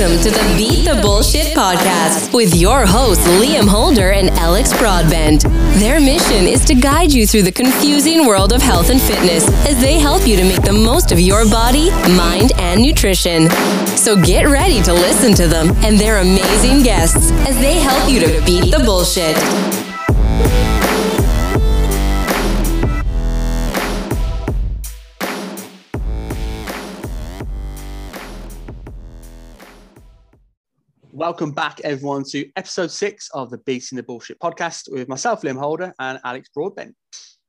Welcome to the Beat the Bullshit podcast with your hosts, Liam Holder and Alex Broadbent. Their mission is to guide you through the confusing world of health and fitness as they help you to make the most of your body, mind, and nutrition. So get ready to listen to them and their amazing guests as they help you to beat the bullshit. Welcome back, everyone, to episode six of the Beating the Bullshit podcast with myself, Liam Holder, and Alex Broadbent.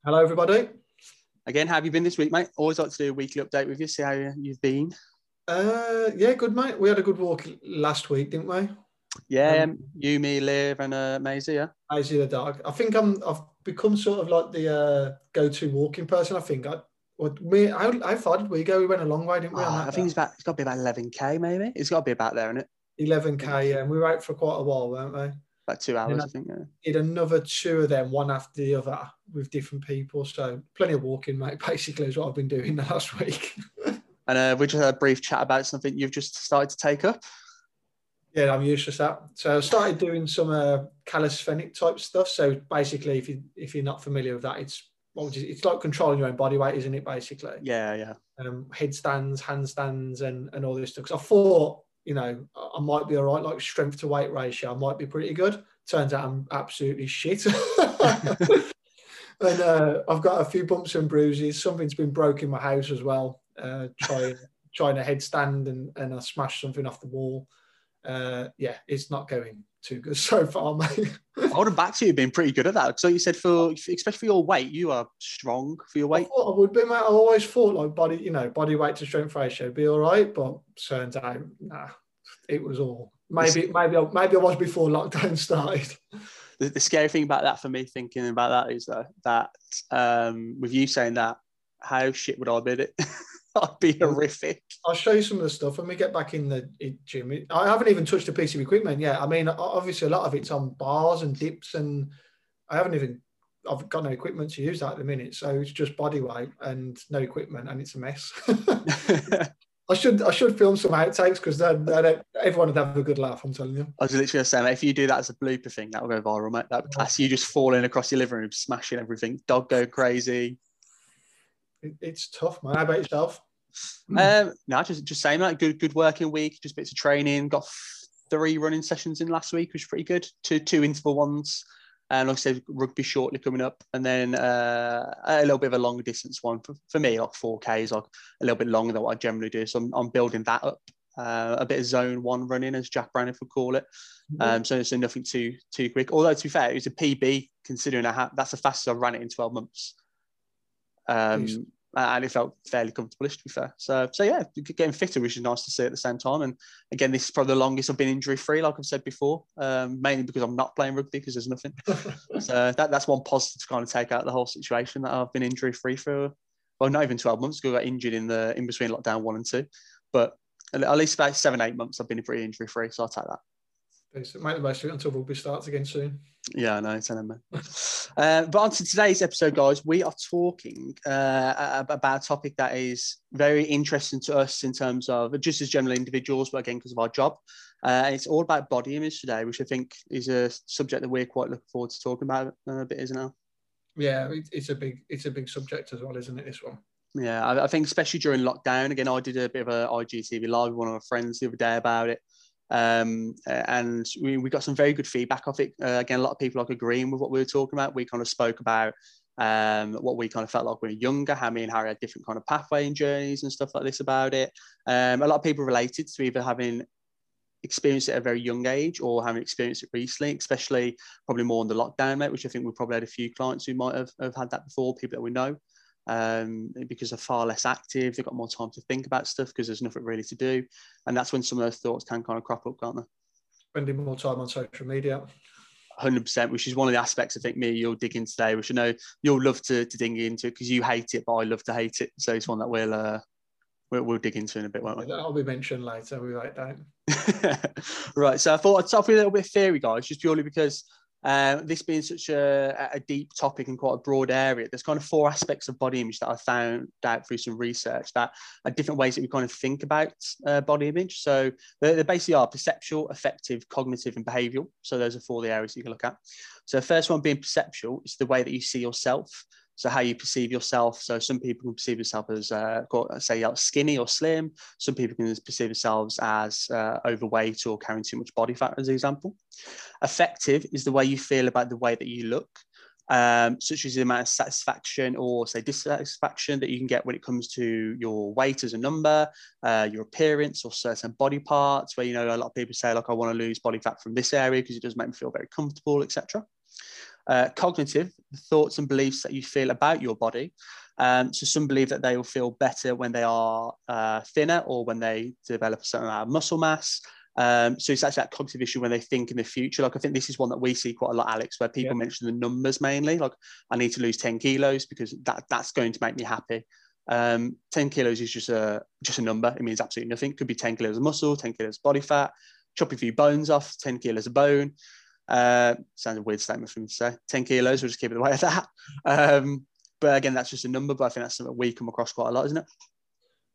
Hello, everybody. Again, how have you been this week, mate? Always like to do a weekly update with you, see how you've been. Uh, yeah, good, mate. We had a good walk last week, didn't we? Yeah, um, you, me, Liv, and uh, Maisie, yeah. Maisie the dog. I think I'm. I've become sort of like the uh, go-to walking person. I think. I, me, how, how far did we go? We went a long way, didn't we? Oh, I think it's about. It's got to be about 11k, maybe. It's got to be about there, isn't it? 11k, yeah. And we were out for quite a while, weren't we? About two hours, I think. Yeah. Did another two of them, one after the other, with different people. So plenty of walking, mate. Basically, is what I've been doing the last week. and uh, we just had a brief chat about something you've just started to take up. Yeah, I'm used to that. So I started doing some uh, calisthenic type stuff. So basically, if you if you're not familiar with that, it's what you, it's like controlling your own body weight, isn't it? Basically. Yeah, yeah. Um, headstands, handstands, and and all this stuff. Because I thought you know, I might be all right, like strength to weight ratio, I might be pretty good. Turns out I'm absolutely shit. and uh, I've got a few bumps and bruises. Something's been broke in my house as well. Uh, trying trying a headstand and, and I smashed something off the wall. Uh, yeah, it's not going too good so far, mate. Holding back to you being pretty good at that. So you said for especially for your weight, you are strong for your weight. I, I would be, mate. I always thought like body, you know, body weight to strength ratio be all right, but turns out nah, it was all maybe maybe I, maybe I was before lockdown started. The, the, scary thing about that for me thinking about that is that that um, with you saying that, how shit would I be it? I'd be horrific. I'll show you some of the stuff when we get back in the gym. I haven't even touched a piece of equipment yet. I mean, obviously, a lot of it's on bars and dips, and I haven't even. I've got no equipment to use that at the minute, so it's just body weight and no equipment, and it's a mess. I should I should film some outtakes because then, then everyone would have a good laugh. I'm telling you. I was literally saying if you do that as a blooper thing, that will go viral, mate. That class you just falling across your living room, smashing everything, dog go crazy. It, it's tough, man. How about yourself? Um, no, just just saying that. Good good working week. Just bits of training. Got three running sessions in last week, which was pretty good. Two two interval ones. And like I said, rugby shortly coming up, and then uh, a little bit of a longer distance one for, for me, like 4K is like a little bit longer than what I generally do. So I'm, I'm building that up. Uh, a bit of zone one running, as Jack Braniff would call it. Mm-hmm. Um, so, so nothing too too quick. Although to be fair, it was a PB considering I ha- that's the fastest I've run it in 12 months. Um, and it felt fairly comfortable to be fair. So, so yeah, getting fitter, which is nice to see at the same time. And again, this is probably the longest I've been injury free, like I've said before, um, mainly because I'm not playing rugby because there's nothing. so that, that's one positive to kind of take out the whole situation that I've been injury free for, well, not even 12 months ago. I got injured in the in between lockdown one and two, but at least about seven, eight months I've been pretty injury free. So I'll take that. Make the most of it until rugby starts again soon. Yeah, I know. Tell him, man. uh, but on to today's episode, guys, we are talking uh, about a topic that is very interesting to us in terms of just as general individuals, but again, because of our job. Uh, it's all about body image today, which I think is a subject that we're quite looking forward to talking about uh, a bit, isn't it? Yeah, it's a big, it's a big subject as well, isn't it? This one. Yeah, I, I think especially during lockdown. Again, I did a bit of a IGTV live with one of my friends the other day about it. Um, and we, we got some very good feedback off it. Uh, again, a lot of people like agreeing with what we were talking about. We kind of spoke about um, what we kind of felt like when we were younger, how me and Harry had different kind of pathway and journeys and stuff like this about it. Um, a lot of people related to either having experienced it at a very young age or having experienced it recently, especially probably more on the lockdown, mate, which I think we probably had a few clients who might have, have had that before, people that we know um, because they're far less active. They've got more time to think about stuff because there's nothing really to do. And that's when some of those thoughts can kind of crop up, can't they? Spending more time on social media. 100%, which is one of the aspects I think me you'll dig in today, which I know you'll love to, to dig into because you hate it, but I love to hate it. So it's one that we'll, uh, we'll, we'll dig into in a bit, won't we? That'll be mentioned later. We write down. right. So I thought I'd start with a little bit of theory, guys, just purely because Um, this being such a, a, deep topic and quite a broad area, there's kind of four aspects of body image that I found out through some research that are different ways that we kind of think about uh, body image. So they, they basically are perceptual, affective, cognitive, and behavioural. So those are four of the areas you can look at. So the first one being perceptual is the way that you see yourself. So how you perceive yourself. So some people can perceive themselves as, uh, say, skinny or slim. Some people can perceive themselves as uh, overweight or carrying too much body fat, as an example. Affective is the way you feel about the way that you look. Um, such as the amount of satisfaction or say dissatisfaction that you can get when it comes to your weight as a number, uh, your appearance or certain body parts where you know a lot of people say like I want to lose body fat from this area because it does make me feel very comfortable, etc. Uh, cognitive, the thoughts and beliefs that you feel about your body. Um, so some believe that they will feel better when they are uh, thinner or when they develop a certain amount of muscle mass. Um, so it's actually that cognitive issue when they think in the future. Like I think this is one that we see quite a lot, Alex, where people yeah. mention the numbers mainly. Like I need to lose 10 kilos because that that's going to make me happy. Um, 10 kilos is just a just a number. It means absolutely nothing. Could be 10 kilos of muscle, 10 kilos of body fat, chop a few bones off, 10 kilos of bone. Uh, sounds a weird statement for me to say. 10 kilos, we'll just keep it away way of that. Um, but again, that's just a number, but I think that's something we come across quite a lot, isn't it?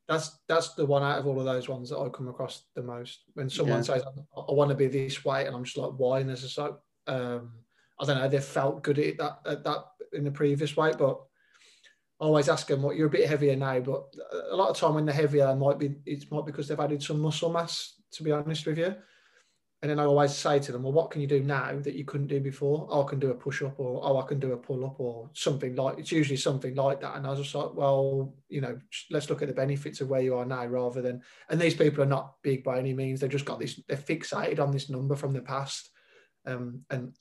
That's that's the one out of all of those ones that I come across the most. When someone yeah. says, I, I want to be this weight, and I'm just like, why? And there's like, um, I don't know, they felt good at that, at that in the previous weight, but I always ask them, what you're a bit heavier now, but a lot of time when they're heavier, it might be, it might because they've added some muscle mass, to be honest with you. And then I always say to them, well, what can you do now that you couldn't do before? Oh, I can do a push up or, oh, I can do a pull up or something like, it's usually something like that. And I was just like, well, you know, let's look at the benefits of where you are now rather than, and these people are not big by any means. They've just got this, they're fixated on this number from the past. Um, and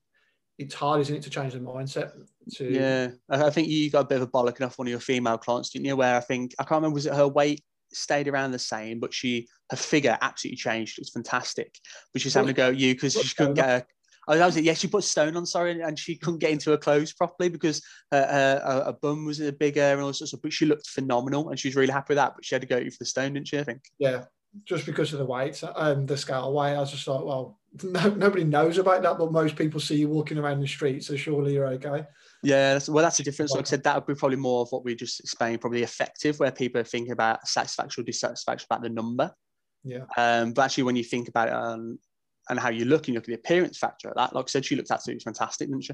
it's hard, isn't it, to change the mindset to. Yeah. I think you got a bit of a bollock off one of your female clients, didn't you? Where I think, I can't remember, was it her weight stayed around the same, but she her figure absolutely changed. It was fantastic. But she's having to go at you because she couldn't get her. Oh, that was it. Yeah, she put stone on, sorry, and she couldn't get into her clothes properly because her, her, her bum was a bigger and all sorts of. But she looked phenomenal, and she was really happy with that. But she had to go at you for the stone, didn't she? I think. Yeah, just because of the weight and um, the scale weight. I was just like, well, no, nobody knows about that, but most people see you walking around the street, so surely you're okay. Yeah, that's, well, that's the difference. Like I said, that would be probably more of what we just explained, probably affective, where people are thinking about satisfaction or dissatisfaction about the number. Yeah. Um, but actually, when you think about it um, and how you look, and you look at the appearance factor of that, like I said, she looked absolutely fantastic, didn't she?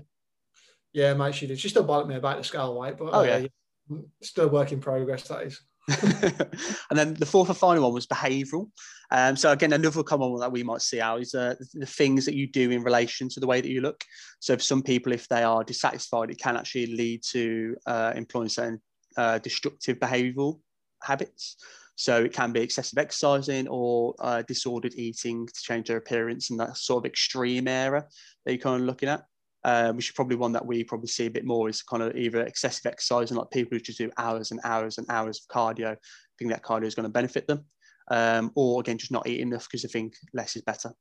Yeah, mate, she did. She still bollocked me about the scale weight, but oh, uh, yeah. still work in progress, that is. and then the fourth and final one was behavioural. Um, so again, another common one that we might see out is uh, the things that you do in relation to the way that you look. So for some people, if they are dissatisfied, it can actually lead to uh, employing certain uh, destructive behavioural habits. So it can be excessive exercising or uh, disordered eating to change their appearance in that sort of extreme area that you're kind of looking at um, which is probably one that we probably see a bit more is kind of either excessive exercise and like people who just do hours and hours and hours of cardio, think that cardio is going to benefit them, um, or again just not eating enough because they think less is better.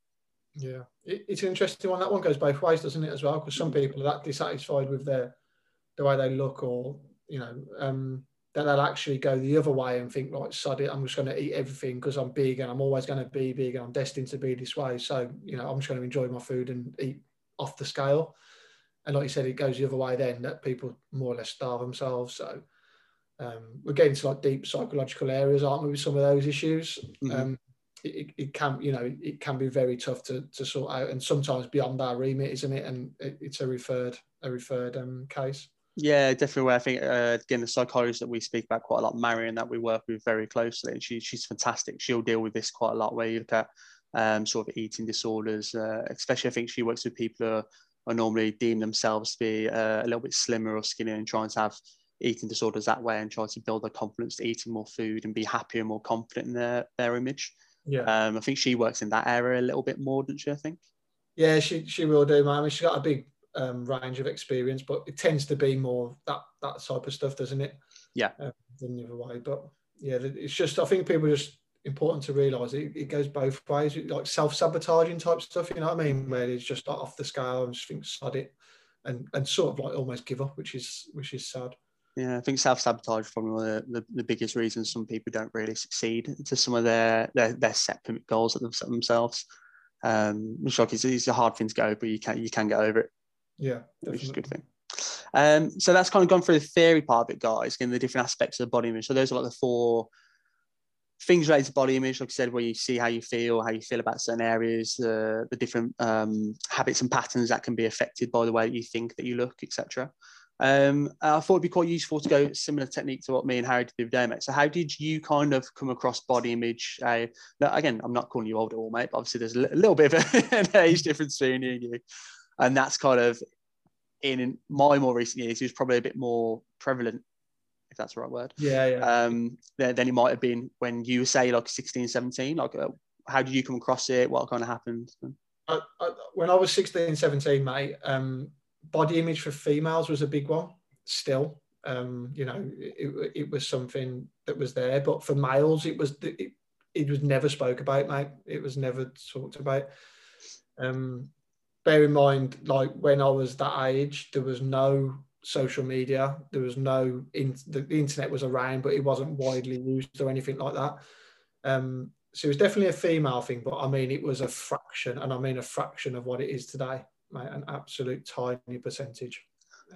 Yeah, it's an interesting one. That one goes both ways, doesn't it, as well? Because some people are that dissatisfied with their the way they look, or you know, um, that they'll actually go the other way and think, right, sod it, I'm just going to eat everything because I'm big and I'm always going to be big and I'm destined to be this way. So you know, I'm just going to enjoy my food and eat off the scale and like you said, it goes the other way then that people more or less starve themselves. So um, we're getting to like deep psychological areas, aren't we, with some of those issues? Mm-hmm. Um, it, it, can, you know, it can be very tough to, to sort out, and sometimes beyond our remit, isn't it? And it, it's a referred a referred um, case. Yeah, definitely. I think uh, again, the psychologist that we speak about quite a lot, Marion, that we work with very closely, and she, she's fantastic. She'll deal with this quite a lot. Where you look at um, sort of eating disorders, uh, especially I think she works with people who are are normally deem themselves to be uh, a little bit slimmer or skinnier and trying to have eating disorders that way and try to build their confidence to eating more food and be happier and more confident in their, their image. Yeah. Um, I think she works in that area a little bit more, doesn't she? I think. Yeah, she she will do, man. I mean, she's got a big um, range of experience, but it tends to be more that that type of stuff, doesn't it? Yeah. Um, than the other way, but yeah, it's just I think people just important to realize it, it goes both ways, like self sabotaging type stuff. You know what I mean? Where it's just like off the scale and just think sod it, and and sort of like almost give up, which is which is sad. Yeah, I think self sabotage is probably one of the, the, the, biggest reasons some people don't really succeed to some of their their, their set goals that they've set themselves. Um, which like it's, it's a hard thing to go, but you can you can get over it. Yeah, which is a good thing. Um, so that's kind of gone through the theory part of it, guys, in the different aspects of the body image. So those are like the four things related to body image, like I said, where you see how you feel, how you feel about certain areas, the, the different um, habits and patterns that can be affected by the way that you think that you look, etc. Um, I thought it'd be quite useful to go similar technique to what me and Harry did with mate. So how did you kind of come across body image? Uh, now, again, I'm not calling you old at all, mate, but obviously there's a little bit of an age difference between you and you. And that's kind of in my more recent years, it was probably a bit more prevalent if that's the right word. Yeah, yeah. Um, then, then it might have been when you say like 16, 17, like uh, how did you come across it? What kind of happened? I, I, when I was 16, 17, mate, um, body image for females was a big one still. Um, you know, it, it was something that was there, but for males, it was, it, it was never spoke about, mate. It was never talked about. Um, bear in mind, like when I was that age, there was no social media. There was no in, the, the, internet was around, but it wasn't widely used or anything like that. Um, so it was definitely a female thing, but I mean it was a fraction, and I mean a fraction of what it is today, mate, an absolute tiny percentage.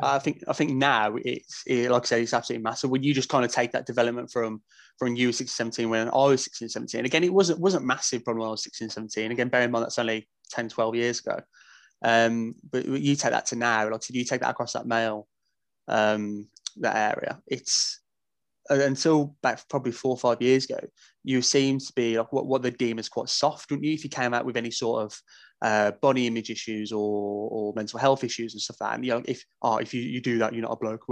I think I think now it's it, like I said, it's absolutely massive. When you just kind of take that development from from you 16, 17 when I was 16, 17. Again, it wasn't wasn't massive from when I was 16, 17. Again, bear in mind that's only 10, 12 years ago. Um, but you take that to now, like do you take that across that male um, that area. It's until back probably four or five years ago, you seem to be like what, what they deem as quite soft, wouldn't you? If you came out with any sort of uh, body image issues or, or mental health issues and stuff like that, and you know, if oh, if you, you do that, you're not a bloke.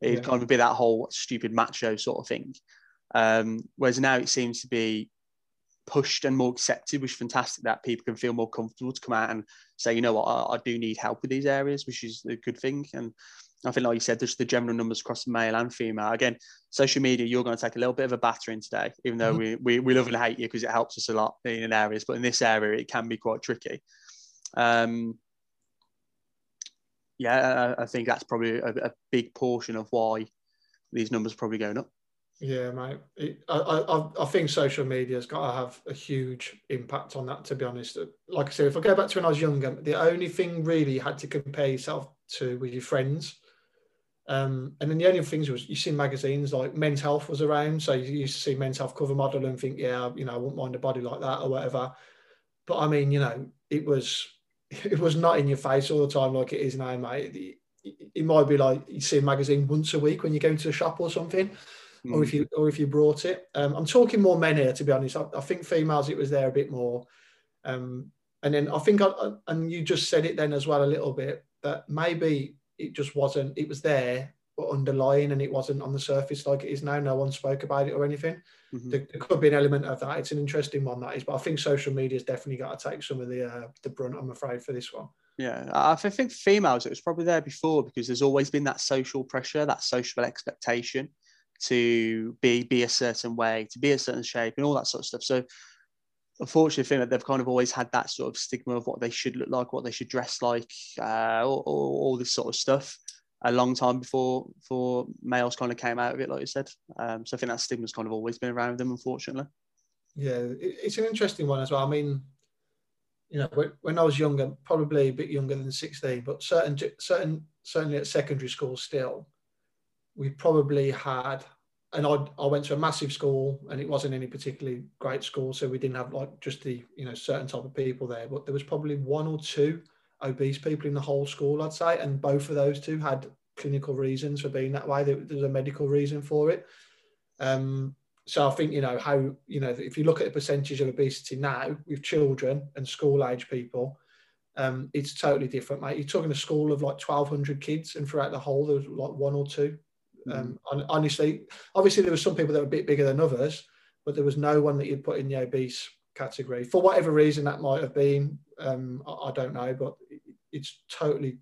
It yeah. kind of be that whole stupid macho sort of thing. Um, whereas now it seems to be pushed and more accepted, which is fantastic that people can feel more comfortable to come out and say, you know what, I, I do need help with these areas, which is a good thing. And I think, like you said, there's the general numbers across male and female. Again, social media, you're going to take a little bit of a battering today, even though mm-hmm. we, we, we love and hate you because it helps us a lot in areas. But in this area, it can be quite tricky. Um, yeah, I, think that's probably a, a, big portion of why these numbers are probably going up. Yeah, mate. It, I, I, I think social media's got to have a huge impact on that. To be honest, like I said, if I go back to when I was younger, the only thing really you had to compare yourself to was your friends um, and then the only things was you see magazines like Men's Health was around, so you used to see Men's Health cover model and think, yeah, you know, I wouldn't mind a body like that or whatever. But I mean, you know, it was it was not in your face all the time like it is now, mate. It, it might be like you see a magazine once a week when you go into a shop or something, mm. or if you or if you brought it. Um, I'm talking more men here, to be honest. I, I think females it was there a bit more. Um, and then I think, I, and you just said it then as well a little bit that maybe it just wasn't. It was there, but underlying, and it wasn't on the surface like it is now. No one spoke about it or anything. Mm-hmm. There, there, could be an element of that. It's an interesting one that is, but I think social media's definitely got to take some of the uh, the brunt. I'm afraid for this one. Yeah, I think females it was probably there before because there's always been that social pressure, that social expectation to be be a certain way, to be a certain shape, and all that sort of stuff. So unfortunately, I think that they've kind of always had that sort of stigma of what they should look like, what they should dress like, uh, all, all, this sort of stuff. A long time before for males kind of came out of it, like you said. Um, so I think that stigma's kind of always been around them, unfortunately. Yeah, it's an interesting one as well. I mean, you know, when I was younger, probably a bit younger than sixteen, but certain, certain, certainly at secondary school, still, we probably had and I, I went to a massive school and it wasn't any particularly great school so we didn't have like just the you know certain type of people there but there was probably one or two obese people in the whole school i'd say and both of those two had clinical reasons for being that way. There, was a medical reason for it. Um, so i think you know how you know if you look at the percentage of obesity now with children and school age people um, it's totally different mate. You're talking a school of like 1200 kids and throughout the whole there was like one or two um, mm. honestly, obviously there were some people that were a bit bigger than others, but there was no one that you'd put in the obese category for whatever reason that might have been. Um, I, I, don't know, but it's totally.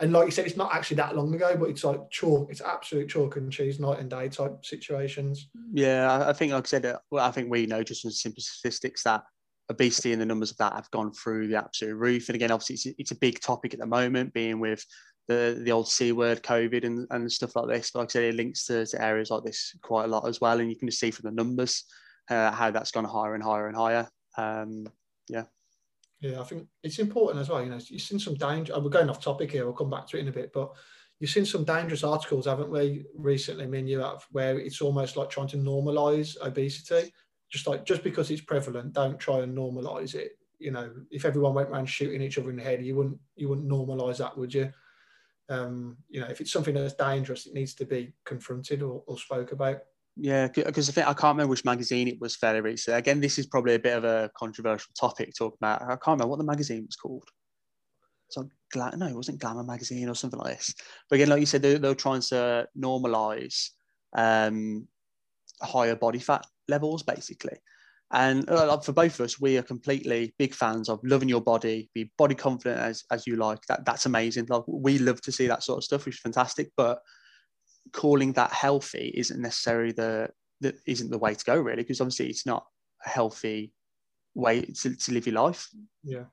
And like you said, it's not actually that long ago, but it's like chalk. It's absolute chalk and cheese, night and day type situations. Yeah, I think, like I said, uh, well, I think we know just from simple statistics that obesity and the numbers of that have gone through the absolute roof. And again, obviously, it's, it's a big topic at the moment, being with the the old C word, COVID, and, and stuff like this. Like I said, it links to, to areas like this quite a lot as well. And you can just see from the numbers uh, how that's gone higher and higher and higher. Um, yeah. Yeah, I think it's important as well. You know, you've seen some danger. We're going off topic here. We'll come back to it in a bit, but you've seen some dangerous articles, haven't we, recently? I mean, you have where it's almost like trying to normalize obesity. Just like just because it's prevalent, don't try and normalize it. You know, if everyone went around shooting each other in the head, you wouldn't you wouldn't normalize that, would you? Um, you know, if it's something that's dangerous, it needs to be confronted or, or spoke about. Yeah, because I think I can't remember which magazine it was fairly recently. Again, this is probably a bit of a controversial topic to talk about. I can't remember what the magazine was called. So Gla- no, it wasn't Glamour magazine or something like this. But again, like you said, they, they were trying to normalize um, higher body fat levels, basically. And uh, for both of us, we are completely big fans of loving your body, be body confident as, as you like. That that's amazing. Like we love to see that sort of stuff, which is fantastic. But calling that healthy isn't necessarily the that isn't the way to go, really, because obviously it's not a healthy way to, to live your life. Yeah.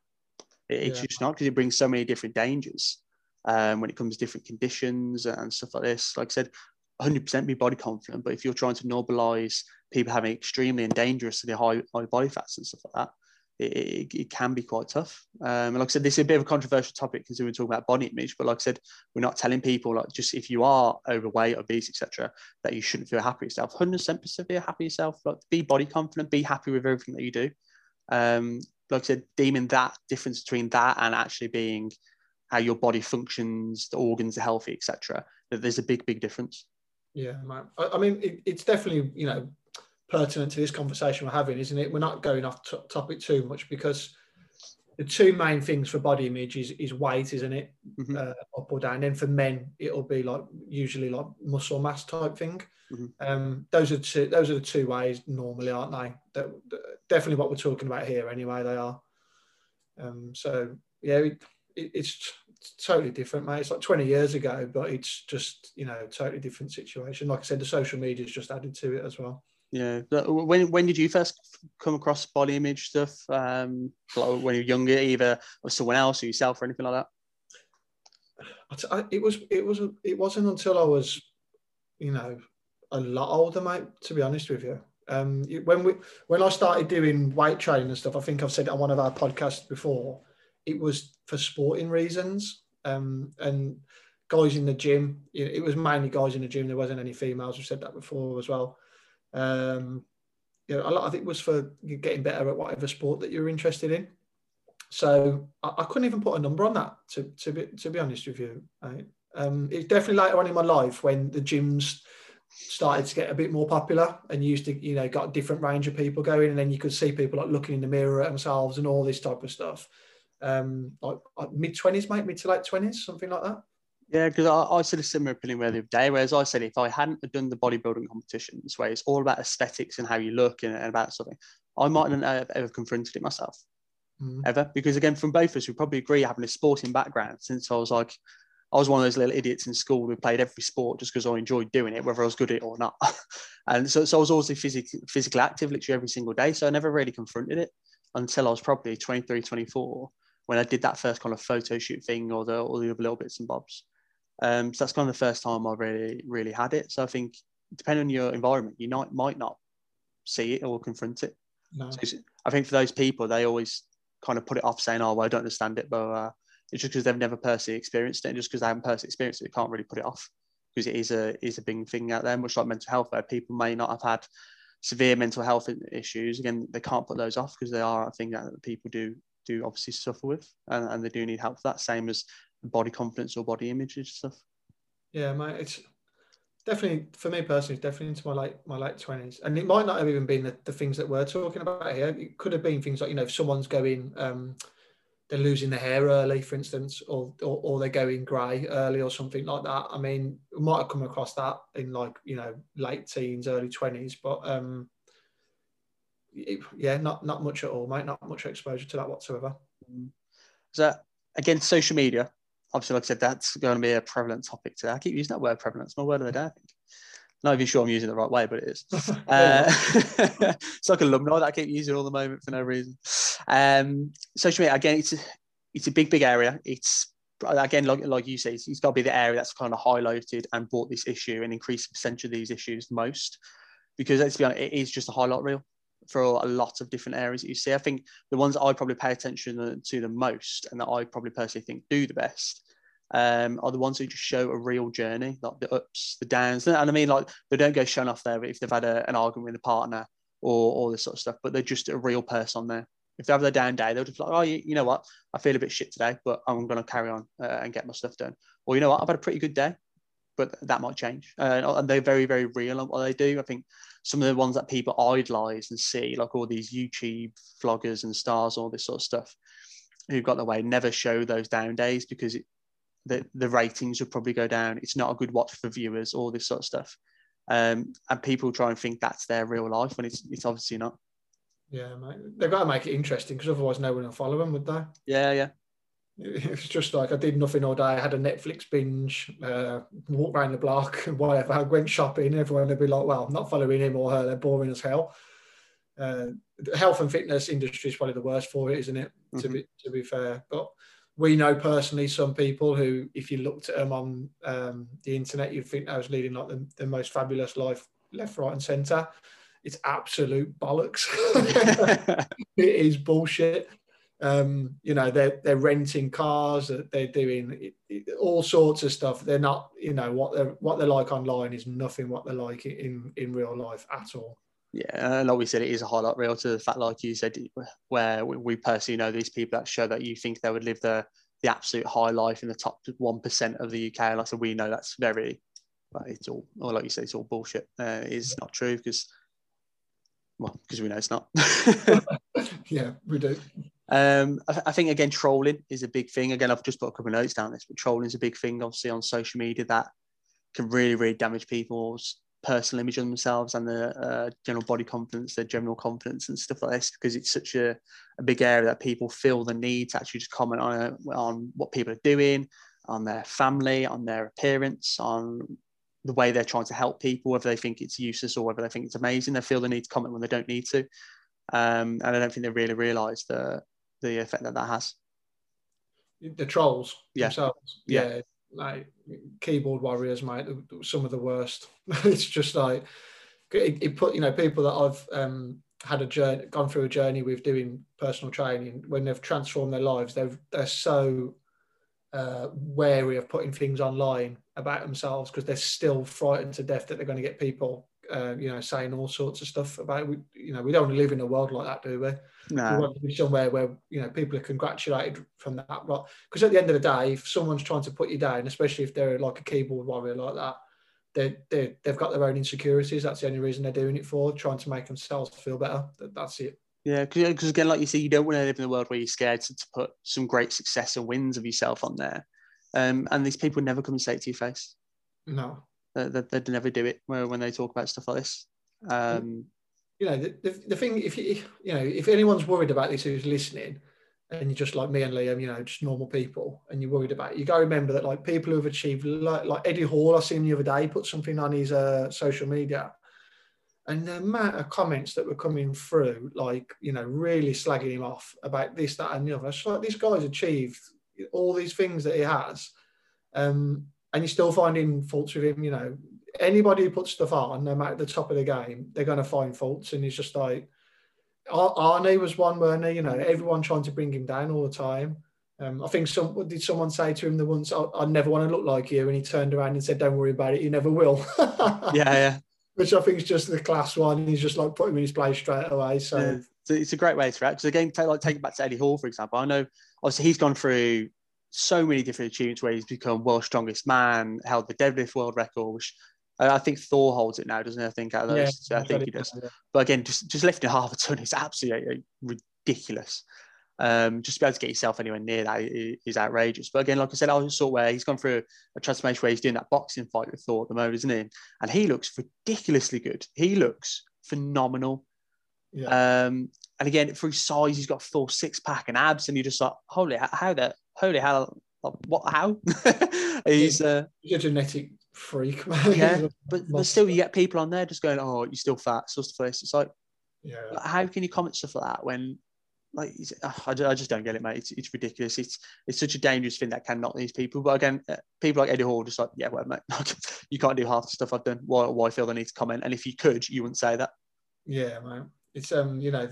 It's Yeah. just not because it brings so many different dangers um, when it comes to different conditions and stuff like this. Like I said, 100% be body confident, but if you're trying to normalize people having extremely and dangerously high, high body fats and stuff like that, it, it, it can be quite tough. Um, like I said, this is a bit of a controversial topic because we were talking about body image, but like I said, we're not telling people like just if you are overweight, obese, etc., that you shouldn't feel happy yourself. 100% persevere, happy yourself. Like be body confident, be happy with everything that you do. Um, like I said, deeming that difference between that and actually being how your body functions, the organs are healthy, etc. That there's a big, big difference. Yeah. I, I mean, it, it's definitely you know pertinent to this conversation we're having, isn't it? We're not going off t- topic too much because the two main things for body image is, is weight, isn't it? Mhm. Uh, up or down. Then for men, it'll be like usually like muscle mass type thing. Mhm. Um, those are two. Those are the two ways normally, aren't they? That, that- definitely what we're talking about here. Anyway, they are. Um, so yeah, it, it, it's, totally different, mate. It's like 20 years ago, but it's just you know totally different situation. Like I said, the social media media's just added to it as well. Yeah. When when did you first come across body image stuff? Um, like when you were younger, either or someone else or yourself or anything like that? It was it was it wasn't until I was, you know, a lot older, mate. To be honest with you, um, when we when I started doing weight training and stuff, I think I've said on one of our podcasts before. It was for sporting reasons, um, and guys in the gym. It was mainly guys in the gym. There wasn't any females. We've said that before as well. Um, you know, a lot of it was for getting better at whatever sport that you're interested in. So I, I couldn't even put a number on that. To to be to be honest with you, right? um, it's definitely later on in my life when the gyms started to get a bit more popular and used to you know got a different range of people going, and then you could see people like looking in the mirror at themselves and all this type of stuff. Um, like, like mid twenties, mate, mid to late twenties, something like that. Yeah, because I, I said a similar opinion where the other day, whereas I said if I hadn't have done the bodybuilding competitions where it's all about aesthetics and how you look and, and about something, I mightn't have ever confronted it myself. Mm. ever because again from both of us we probably agree having a sporting background since I was like I was one of those little idiots in school who played every sport just because I enjoyed doing it whether I was good at it or not and so, so I was always physically physically active literally every single day so I never really confronted it until I was probably 23 24 when I did that first kind of photo shoot thing or the all the other little bits and bobs um, so that's kind of the first time I really really had it so I think depending on your environment you might might not see it or confront it No. so I think for those people, they always kind of put it off saying, oh, well, I don't understand it. But uh, it's just because they've never personally experienced it. And just because they haven't personally experienced it, they can't really put it off because it is a, is a big thing out there, much like mental health, where people may not have had severe mental health issues. Again, they can't put those off because they are a thing that people do do obviously suffer with and, and they do need help for that, same as body confidence or body image and stuff. Yeah, mate, it's definitely for me personally, it's definitely into my late my late twenties, and it might not have even been the, the things that we're talking about here. It could have been things like you know, if someone's going, um, they're losing their hair early, for instance, or, or or they're going grey early or something like that. I mean, we might have come across that in like you know late teens, early twenties, but um, it- yeah, not not much at all, mate. Not much exposure to that whatsoever. So again, social media. Obviously, like I said, that's going to be a prevalent topic today. I keep using that word prevalent. It's my word of the day, I think. Not even sure I'm using it the right way, but it is. Uh, it's like alumni that I keep using all the moment for no reason. Um, social media, again, it's a, it's a big, big area. It's again, like, like you say, it's, it's got to be the area that's kind of highlighted and brought this issue and increased the percentage of these issues the most. Because let's be honest, it is just a highlight reel. For a lot of different areas that you see. I think the ones that I probably pay attention to the most and that I probably personally think do the best um, are the ones who just show a real journey, like the ups, the downs. And I mean, like they don't go showing off there if they've had a, an argument with a partner or all this sort of stuff, but they're just a real person there. If they have their down day, they'll just like, oh, you, you know what? I feel a bit shit today, but I'm going to carry on uh, and get my stuff done. Or you know what? I've had a pretty good day, but that might change. Uh, and they're very, very real on what they do. I think some of the ones that people idolize and see, like all these YouTube vloggers and stars, all this sort of stuff, who've got their way, never show those down days because it, the, the ratings would probably go down. It's not a good watch for viewers, all this sort of stuff. Um, and people try and think that's their real life when it's it's obviously not. Yeah, mate. They've got to make it interesting because otherwise no one will follow them, would they? Yeah, yeah. It's just like I did nothing all day. I had a Netflix binge, uh, walked around the block, whatever. I went shopping. Everyone would be like, "Well, I'm not following him or her. They're boring as hell." Uh, the health and fitness industry is probably the worst for it, isn't it? Mm-hmm. To be to be fair, but we know personally some people who, if you looked at them on um, the internet, you'd think I was leading like the, the most fabulous life, left, right, and centre. It's absolute bollocks. it is bullshit. Um, you know, they're they're renting cars, they're doing all sorts of stuff. They're not, you know, what they're what they're like online is nothing what they're like in in real life at all. Yeah, and like we said, it is a highlight reel to the fact, like you said, where we personally know these people that show that you think they would live the the absolute high life in the top one percent of the UK. And like I said, we know that's very, but it's all, or like you said, it's all bullshit. Uh, it's not true because, well, because we know it's not. yeah, we do. Um, I, I, think again, trolling is a big thing. Again, I've just put a couple of notes down this, but trolling is a big thing, obviously, on social media that can really, really damage people's personal image of themselves and their uh, general body confidence, their general confidence and stuff like this, because it's such a, a big area that people feel the need to actually just comment on, on what people are doing, on their family, on their appearance, on the way they're trying to help people, whether they think it's useless or whether they think it's amazing. They feel the need to comment when they don't need to. Um, and I don't think they really realise the the effect that that has. The trolls yeah. themselves. Yeah. yeah like keyboard warriors, mate, some of the worst. it's just like it, it, put you know people that I've um, had a journey, gone through a journey with doing personal training when they've transformed their lives. They're they're so uh, wary of putting things online about themselves because they're still frightened to death that they're going to get people uh, you know, saying all sorts of stuff about we, you know, we don't want to live in a world like that, do we? No. We want to be somewhere where you know people are congratulated from that. Because at the end of the day, if someone's trying to put you down, especially if they're like a keyboard warrior like that, they they they've got their own insecurities. That's the only reason they're doing it for, trying to make themselves feel better. That's it. Yeah, because again, like you say, you don't want to live in a world where you're scared to, to put some great success and wins of yourself on there. Um, and these people never come and say it to your face. No, that they'd never do it when they talk about stuff like this. Um, you know, the, the, the thing, if you, you know, if anyone's worried about this who's listening, and you're just like me and Liam, you know, just normal people, and you're worried about it, you got to remember that like people who have achieved, like, like Eddie Hall, I seen the other day, put something on his uh, social media, and the amount of comments that were coming through, like, you know, really slagging him off about this, that, and the other. It's like this guy's achieved all these things that he has. Um, and you're still finding faults with him. You know, anybody who puts stuff on, no matter the top of the game, they're going to find faults. And he's just like, Arnie was one, weren't he? You know, everyone trying to bring him down all the time. Um, I think some did someone say to him the once, I, I, never want to look like you," and he turned around and said, "Don't worry about it, you never will." yeah, yeah. Which I think is just the class one. He's just like put him in his place straight away. So. Yeah. so it's a great way to act. Because again, take, like take it back to Eddie Hall, for example. I know obviously he's gone through so many different achievements where he's become world's strongest man, held the deadlift world record, which I think Thor holds it now, doesn't he? I think out of those, yeah, I think he does. Yeah. But again, just just lifting half a ton is absolutely ridiculous. Um, just to be able to get yourself anywhere near that is outrageous. But again, like I said, I saw where he's gone through a transformation where he's doing that boxing fight with Thor at the moment, isn't he? And he looks ridiculously good. He looks phenomenal. Yeah. Um, and again, for his size, he's got full six pack and abs, and you're just like, holy, how the holy hell, what, how? he's, uh, a genetic freak, man. Yeah, but, but still, you get people on there just going, oh, you're still fat, stuff like this. It's like, yeah, how can you comment stuff like that when, like, I, I just don't get it, mate. It's, it's ridiculous. It's it's such a dangerous thing that can knock these people. But again, uh, people like Eddie Hall just like, yeah, well, mate, you can't do half the stuff I've done. Why, why feel the need to comment? And if you could, you wouldn't say that. Yeah, man. It's um, you know,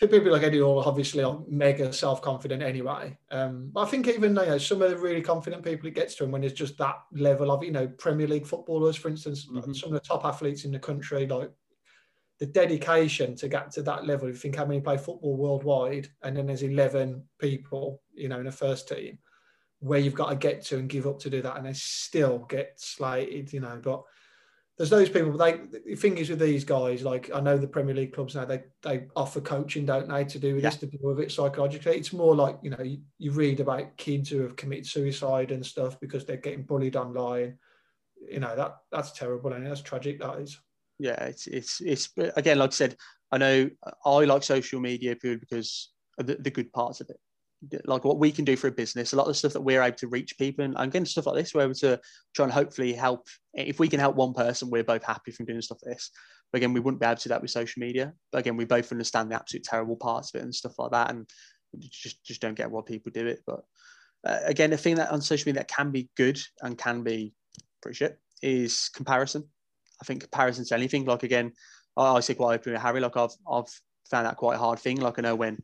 people like Eddie Hall obviously are mega self confident anyway. Um, but I think even you know, some of the really confident people it gets to, them when it's just that level of you know Premier League footballers, for instance, mm-hmm. some of the top athletes in the country, like the dedication to get to that level. You think how many play football worldwide, and then there's 11 people, you know, in a first team where you've got to get to and give up to do that, and they still get slated, you know. But there's those people. They the thing is with these guys, like I know the Premier League clubs now, they they offer coaching, don't they, to do with yeah. this to deal with it psychologically. It's more like you know you, you read about kids who have committed suicide and stuff because they're getting bullied online. You know that that's terrible and that's tragic. That is yeah, it's it's it's again, like I said, I know I like social media purely because the, the good parts of it. Like what we can do for a business, a lot of the stuff that we're able to reach people, and again, stuff like this, we're able to try and hopefully help. If we can help one person, we're both happy from doing stuff like this. But again, we wouldn't be able to do that with social media. But again, we both understand the absolute terrible parts of it and stuff like that, and just just don't get why people do it. But uh, again, the thing that on social media that can be good and can be pretty shit is comparison. I think comparison to anything, like again, I, I say quite openly Harry, like I've I've found that quite a hard thing. Like I know when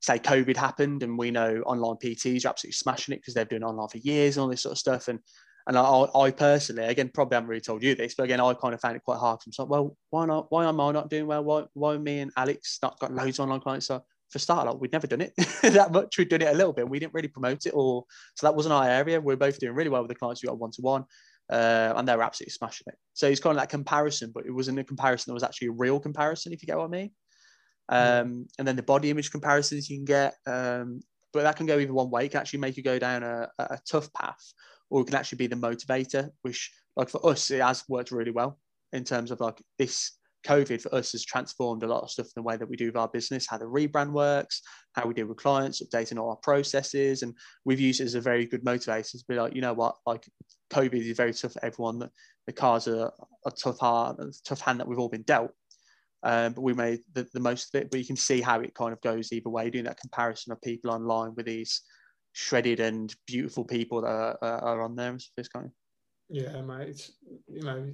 say COVID happened and we know online PTs are absolutely smashing it because they've been online for years and all this sort of stuff. And and I, I personally, again, probably haven't really told you this, but again, I kind of found it quite hard. I'm like, well, why not? Why am I not doing well? Why, why me and Alex not got loads of online clients? So for start, like we'd never done it that much. We'd done it a little bit. We didn't really promote it, or so that wasn't our area. We are both doing really well with the clients we got one to one uh, and they were absolutely smashing it. So it's kind of that comparison, but it wasn't a comparison that was actually a real comparison, if you get what I mean. Um, and then the body image comparisons you can get, um, but that can go either one way. It can actually make you go down a, a tough path, or it can actually be the motivator, which, like for us, it has worked really well in terms of like this COVID for us has transformed a lot of stuff in the way that we do our business, how the rebrand works, how we deal with clients, updating all our processes. And we've used it as a very good motivator to be like, you know what, like COVID is very tough for everyone. The, cards are a tough heart, a tough hand that we've all been dealt. Um, but we made the, the most of it. But you can see how it kind of goes either way, doing that comparison of people online with these shredded and beautiful people that are, are on there. It's kind of. Yeah, mate. It's, you know,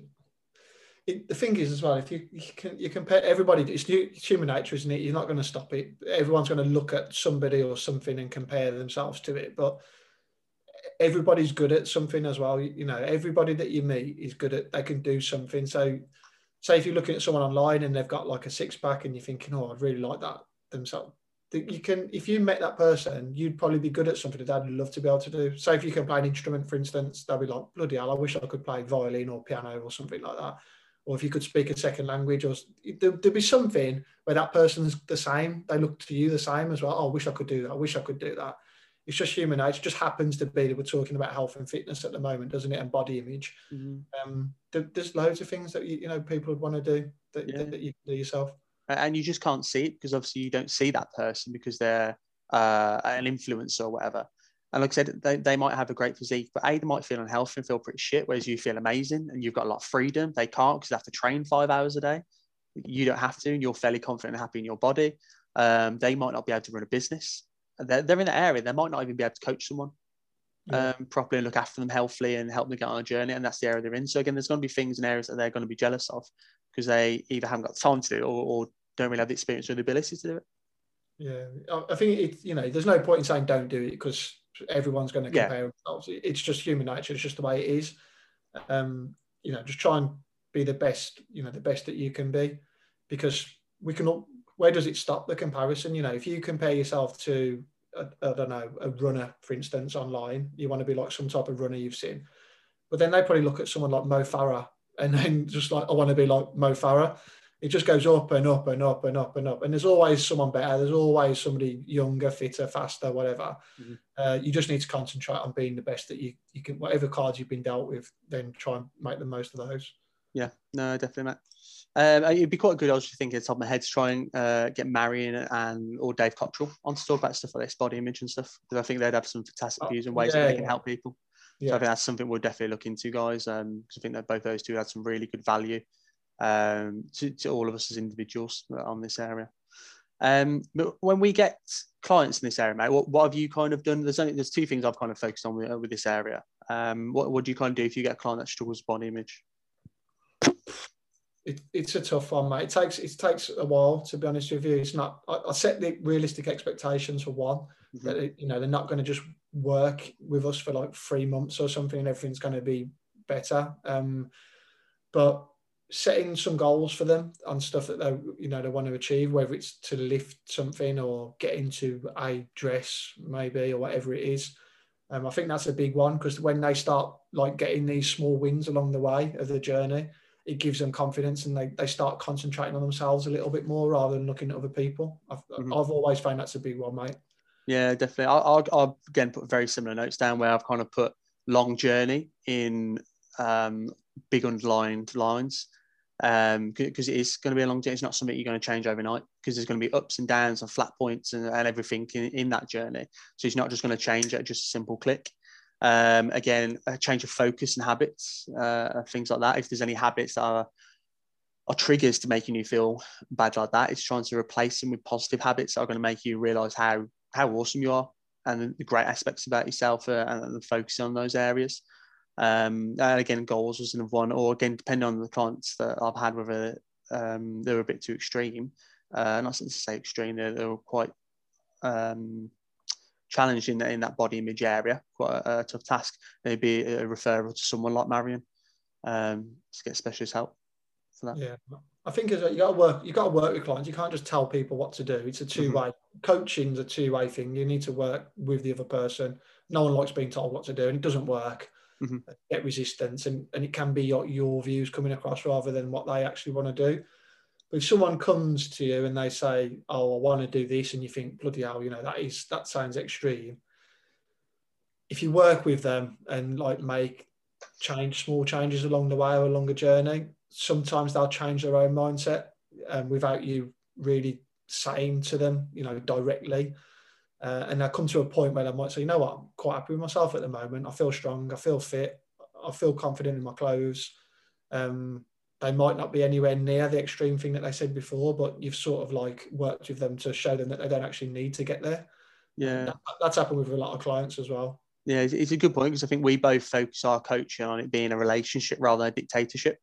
it, the thing is as well, if you, you can you compare everybody, it's, it's human nature, isn't it? You're not going to stop it. Everyone's going to look at somebody or something and compare themselves to it. But everybody's good at something as well. You know, everybody that you meet is good at. They can do something. So, say if you're looking at someone online and they've got like a six pack, and you're thinking, oh, I'd really like that themselves. You can, if you met that person, you'd probably be good at something that I'd love to be able to do. So if you can play an instrument, for instance, they'll be like, bloody hell, I wish I could play violin or piano or something like that or if you could speak a second language, or there, would be something where that person's the same. They look to you the same as well. Oh, I wish I could do that. I wish I could do that. It's just human nature. It just happens to be that we're talking about health and fitness at the moment, doesn't it? And body image. Mm-hmm. Um, there's loads of things that you, you know people would want to do that, yeah. that you can do yourself. And you just can't see it because obviously you don't see that person because they're uh, an influencer or whatever. And like I said, they, they might have a great physique, but A, they might feel unhealthy and feel pretty shit, whereas you feel amazing and you've got a lot of freedom. They can't because they have to train five hours a day. You don't have to, and you're fairly confident and happy in your body. Um, they might not be able to run a business. They're, they're in that area. They might not even be able to coach someone yeah. um, properly and look after them healthily and help them get on a journey. And that's the area they're in. So again, there's going to be things and areas that they're going to be jealous of because they either haven't got time to do it or, or don't really have the experience or the ability to do it. Yeah, I think it. You know, there's no point in saying don't do it because everyone's going to compare yeah. themselves. It's just human nature. It's just the way it is. Um, you know, just try and be the best. You know, the best that you can be, because we can. All, where does it stop the comparison? You know, if you compare yourself to, I don't know, a runner, for instance, online, you want to be like some type of runner you've seen, but then they probably look at someone like Mo Farah and then just like I want to be like Mo Farah it just goes up and up and up and up and up. And there's always someone better. There's always somebody younger, fitter, faster, whatever. Mm-hmm. Uh, you just need to concentrate on being the best that you, you can. Whatever cards you've been dealt with, then try and make the most of those. Yeah, no, definitely, Matt. Um, it'd be quite good. I was just thinking at the top of my head to try and uh, get Marion and or Dave Cottrell on to talk about stuff like this, body image and stuff, because I think they'd have some fantastic oh, views and ways yeah, that they can help people. Yeah. So I think that's something we'll definitely look into, guys. Um, I think that both those two had some really good value um, to, to all of us as individuals on this area. Um, but when we get clients in this area, mate, what, what have you kind of done? There's only there's two things I've kind of focused on with, with this area. Um, what, what do you kind of do if you get a client that struggles with body image? It, it's a tough one, mate. It takes it takes a while to be honest with you. It's not. I, I set the realistic expectations for one mm-hmm. that it, you know they're not going to just work with us for like three months or something, and everything's going to be better. Um, but setting some goals for them on stuff that they you know they want to achieve, whether it's to lift something or get into a dress maybe or whatever it is. Um, I think that's a big one because when they start like getting these small wins along the way of the journey, it gives them confidence and they, they start concentrating on themselves a little bit more rather than looking at other people. I've, mm-hmm. I've always found that's a big one, mate. Yeah, definitely. I'll, I'll, I'll, again put very similar notes down where I've kind of put long journey in um, big underlined lines because um, it is going to be a long journey. It's not something you're going to change overnight because there's going to be ups and downs and flat points and, and everything in, in that journey. So it's not just going to change at just a simple click. Um, again, a change of focus and habits, uh, things like that. If there's any habits that are, are triggers to making you feel bad like that, it's trying to replace them with positive habits that are going to make you realize how how awesome you are and the great aspects about yourself uh, and focusing on those areas. Um, and again, goals was another one, or again, depending on the clients that I've had, whether um, they were a bit too extreme. Uh, not to say extreme, they, they were quite um, challenged in, in that body image area, quite a, a tough task. Maybe a referral to someone like Marion um, to get specialist help for that. Yeah, I think you got to work. You got to work with clients. You can't just tell people what to do. It's a two way. Mm-hmm. Coaching's a two way thing. You need to work with the other person. No one likes being told what to do, and it doesn't work. Mm-hmm. Get resistance, and, and it can be your, your views coming across rather than what they actually want to do. If someone comes to you and they say, "Oh, I want to do this," and you think, "Bloody hell, you know that is that sounds extreme." If you work with them and like make change small changes along the way or along the journey, sometimes they'll change their own mindset um, without you really saying to them, you know, directly. Uh, and I come to a point where I might say, you know what, I'm quite happy with myself at the moment. I feel strong. I feel fit. I feel confident in my clothes. Um, they might not be anywhere near the extreme thing that they said before, but you've sort of like worked with them to show them that they don't actually need to get there. Yeah, that, that's happened with a lot of clients as well. Yeah, it's, it's a good point because I think we both focus our coaching on it being a relationship rather than a dictatorship.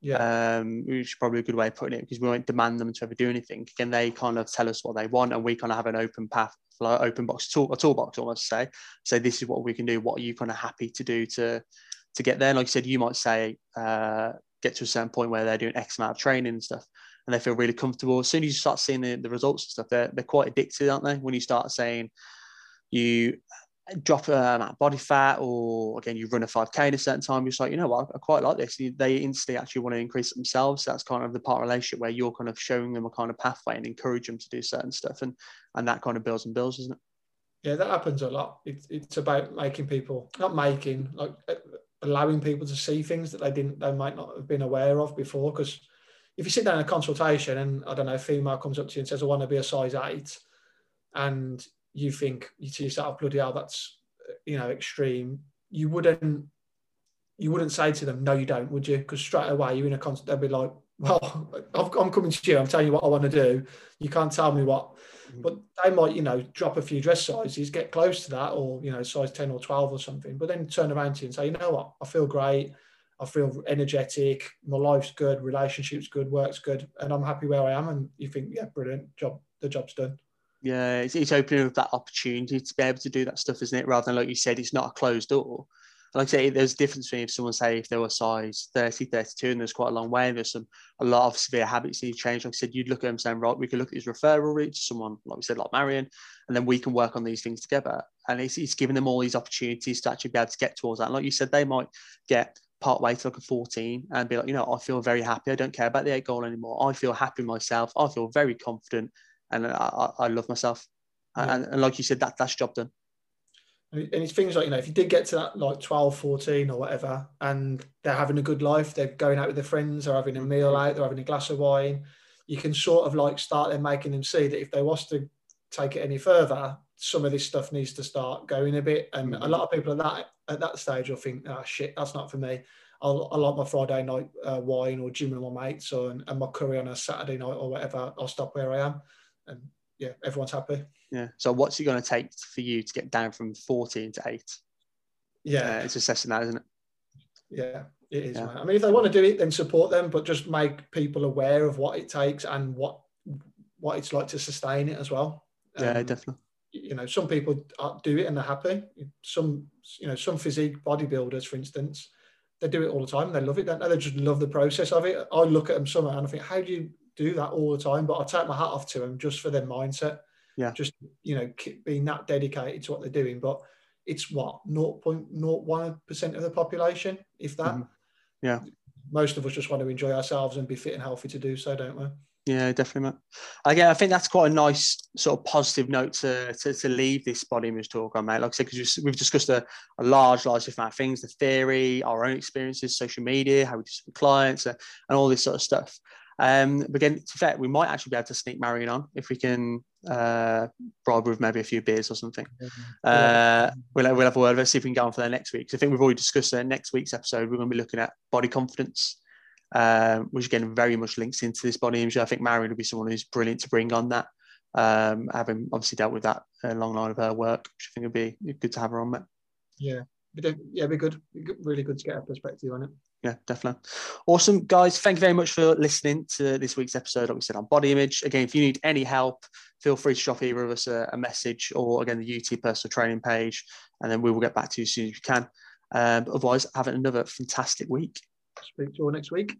Yeah, um, which is probably a good way of putting it because we won't demand them to ever do anything. Again, they kind of tell us what they want, and we kind of have an open path, like open box tool, a toolbox almost to say. So this is what we can do. What are you kind of happy to do to to get there? like you said, you might say, uh, get to a certain point where they're doing X amount of training and stuff, and they feel really comfortable. As soon as you start seeing the, the results and stuff, they're, they're quite addicted, aren't they? When you start saying you drop of body fat, or again, you run a 5K in a certain time, you're just like, you know what, I quite like this. They instantly actually want to increase themselves. So that's kind of the part relationship where you're kind of showing them a kind of pathway and encourage them to do certain stuff. And and that kind of builds and builds, isn't it? Yeah, that happens a lot. It's, it's about making people, not making, like allowing people to see things that they didn't they might not have been aware of before because if you sit down in a consultation and i don't know a female comes up to you and says i want to be a size 8 and you think you to yourself oh, bloody hell that's you know extreme you wouldn't you wouldn't say to them no you don't would you because straight away you're in a consult they'll be like well i'm coming to you i'm telling you what i want to do you can't tell me what. Mm. But they might, you know, drop a few dress sizes, get close to that, or you know, size 10 or 12 or something, but then turn around to you and say, you know what, I feel great, I feel energetic, my life's good, relationship's good, work's good, and I'm happy where I am. And you think, yeah, brilliant, job, the job's done. Yeah, it's, it's opening up that opportunity to be able to do that stuff, isn't it? Rather than like you said, it's not a closed door like I say, there's a difference between if someone say if they were size 30, 32, and there's quite a long way, and there's some a lot of severe habits need change. Like I said, you'd look at them saying, right, we could look at his referral route to someone, like we said, like Marion, and then we can work on these things together. And it's, it's giving them all these opportunities to actually be able to get towards that. And like you said, they might get part way to like a 14 and be like, you know, I feel very happy. I don't care about the eight goal anymore. I feel happy myself. I feel very confident and I, I, I love myself. Yeah. And, and like you said, that that's job done and it's things like you know if you did get to that like 12 14 or whatever and they're having a good life they're going out with their friends they're having a meal out they're having a glass of wine you can sort of like start then making them see that if they was to take it any further some of this stuff needs to start going a bit. And mm-hmm. a lot of people at that at that stage will think oh shit that's not for me. I'll, I like my Friday night uh, wine or gym with my mates or and, and my curry on a Saturday night or whatever I'll stop where I am. And yeah everyone's happy yeah. So what's it going to take for you to get down from 14 to eight? Yeah. Uh, it's assessing that, isn't it? Yeah. It is, yeah. I mean, if they want to do it, then support them, but just make people aware of what it takes and what what it's like to sustain it as well. Um, yeah, definitely. You know, some people do it and they're happy. Some, you know, some physique bodybuilders, for instance, they do it all the time. They love it, don't they? They just love the process of it. I look at them somewhere and I think, how do you do that all the time? But I take my hat off to them just for their mindset. Yeah. Just you know, being that dedicated to what they're doing. But it's what 0.01% of the population, if that. Mm-hmm. Yeah. Most of us just want to enjoy ourselves and be fit and healthy to do so, don't we? Yeah, definitely, mate. Again, I think that's quite a nice sort of positive note to, to, to leave this body image talk on, mate. Like I said, because we've discussed a, a large, large different things, the theory, our own experiences, social media, how we do with clients, uh, and all this sort of stuff. Um, but again, to fair, we might actually be able to sneak Marion on if we can uh, bribe her with maybe a few beers or something. Uh, we'll, we'll have a word. Let's see if we can go on for that next week. I think we've already discussed that next week's episode. We're going to be looking at body confidence, um, which again very much links into this body image. I think Marion will be someone who's brilliant to bring on that. Um, having obviously dealt with that a long line of her work, which I think would be good to have her on. That. Yeah, yeah, be good. Really good to get a perspective on it yeah, definitely. Awesome, guys. Thank you very much for listening to this week's episode, like we said, on body image. Again, if you need any help, feel free to drop either of us a, a message or, again, the UT personal training page, and then we will get back to you as soon as we can. Um, otherwise, have another fantastic week. Speak to you all next week.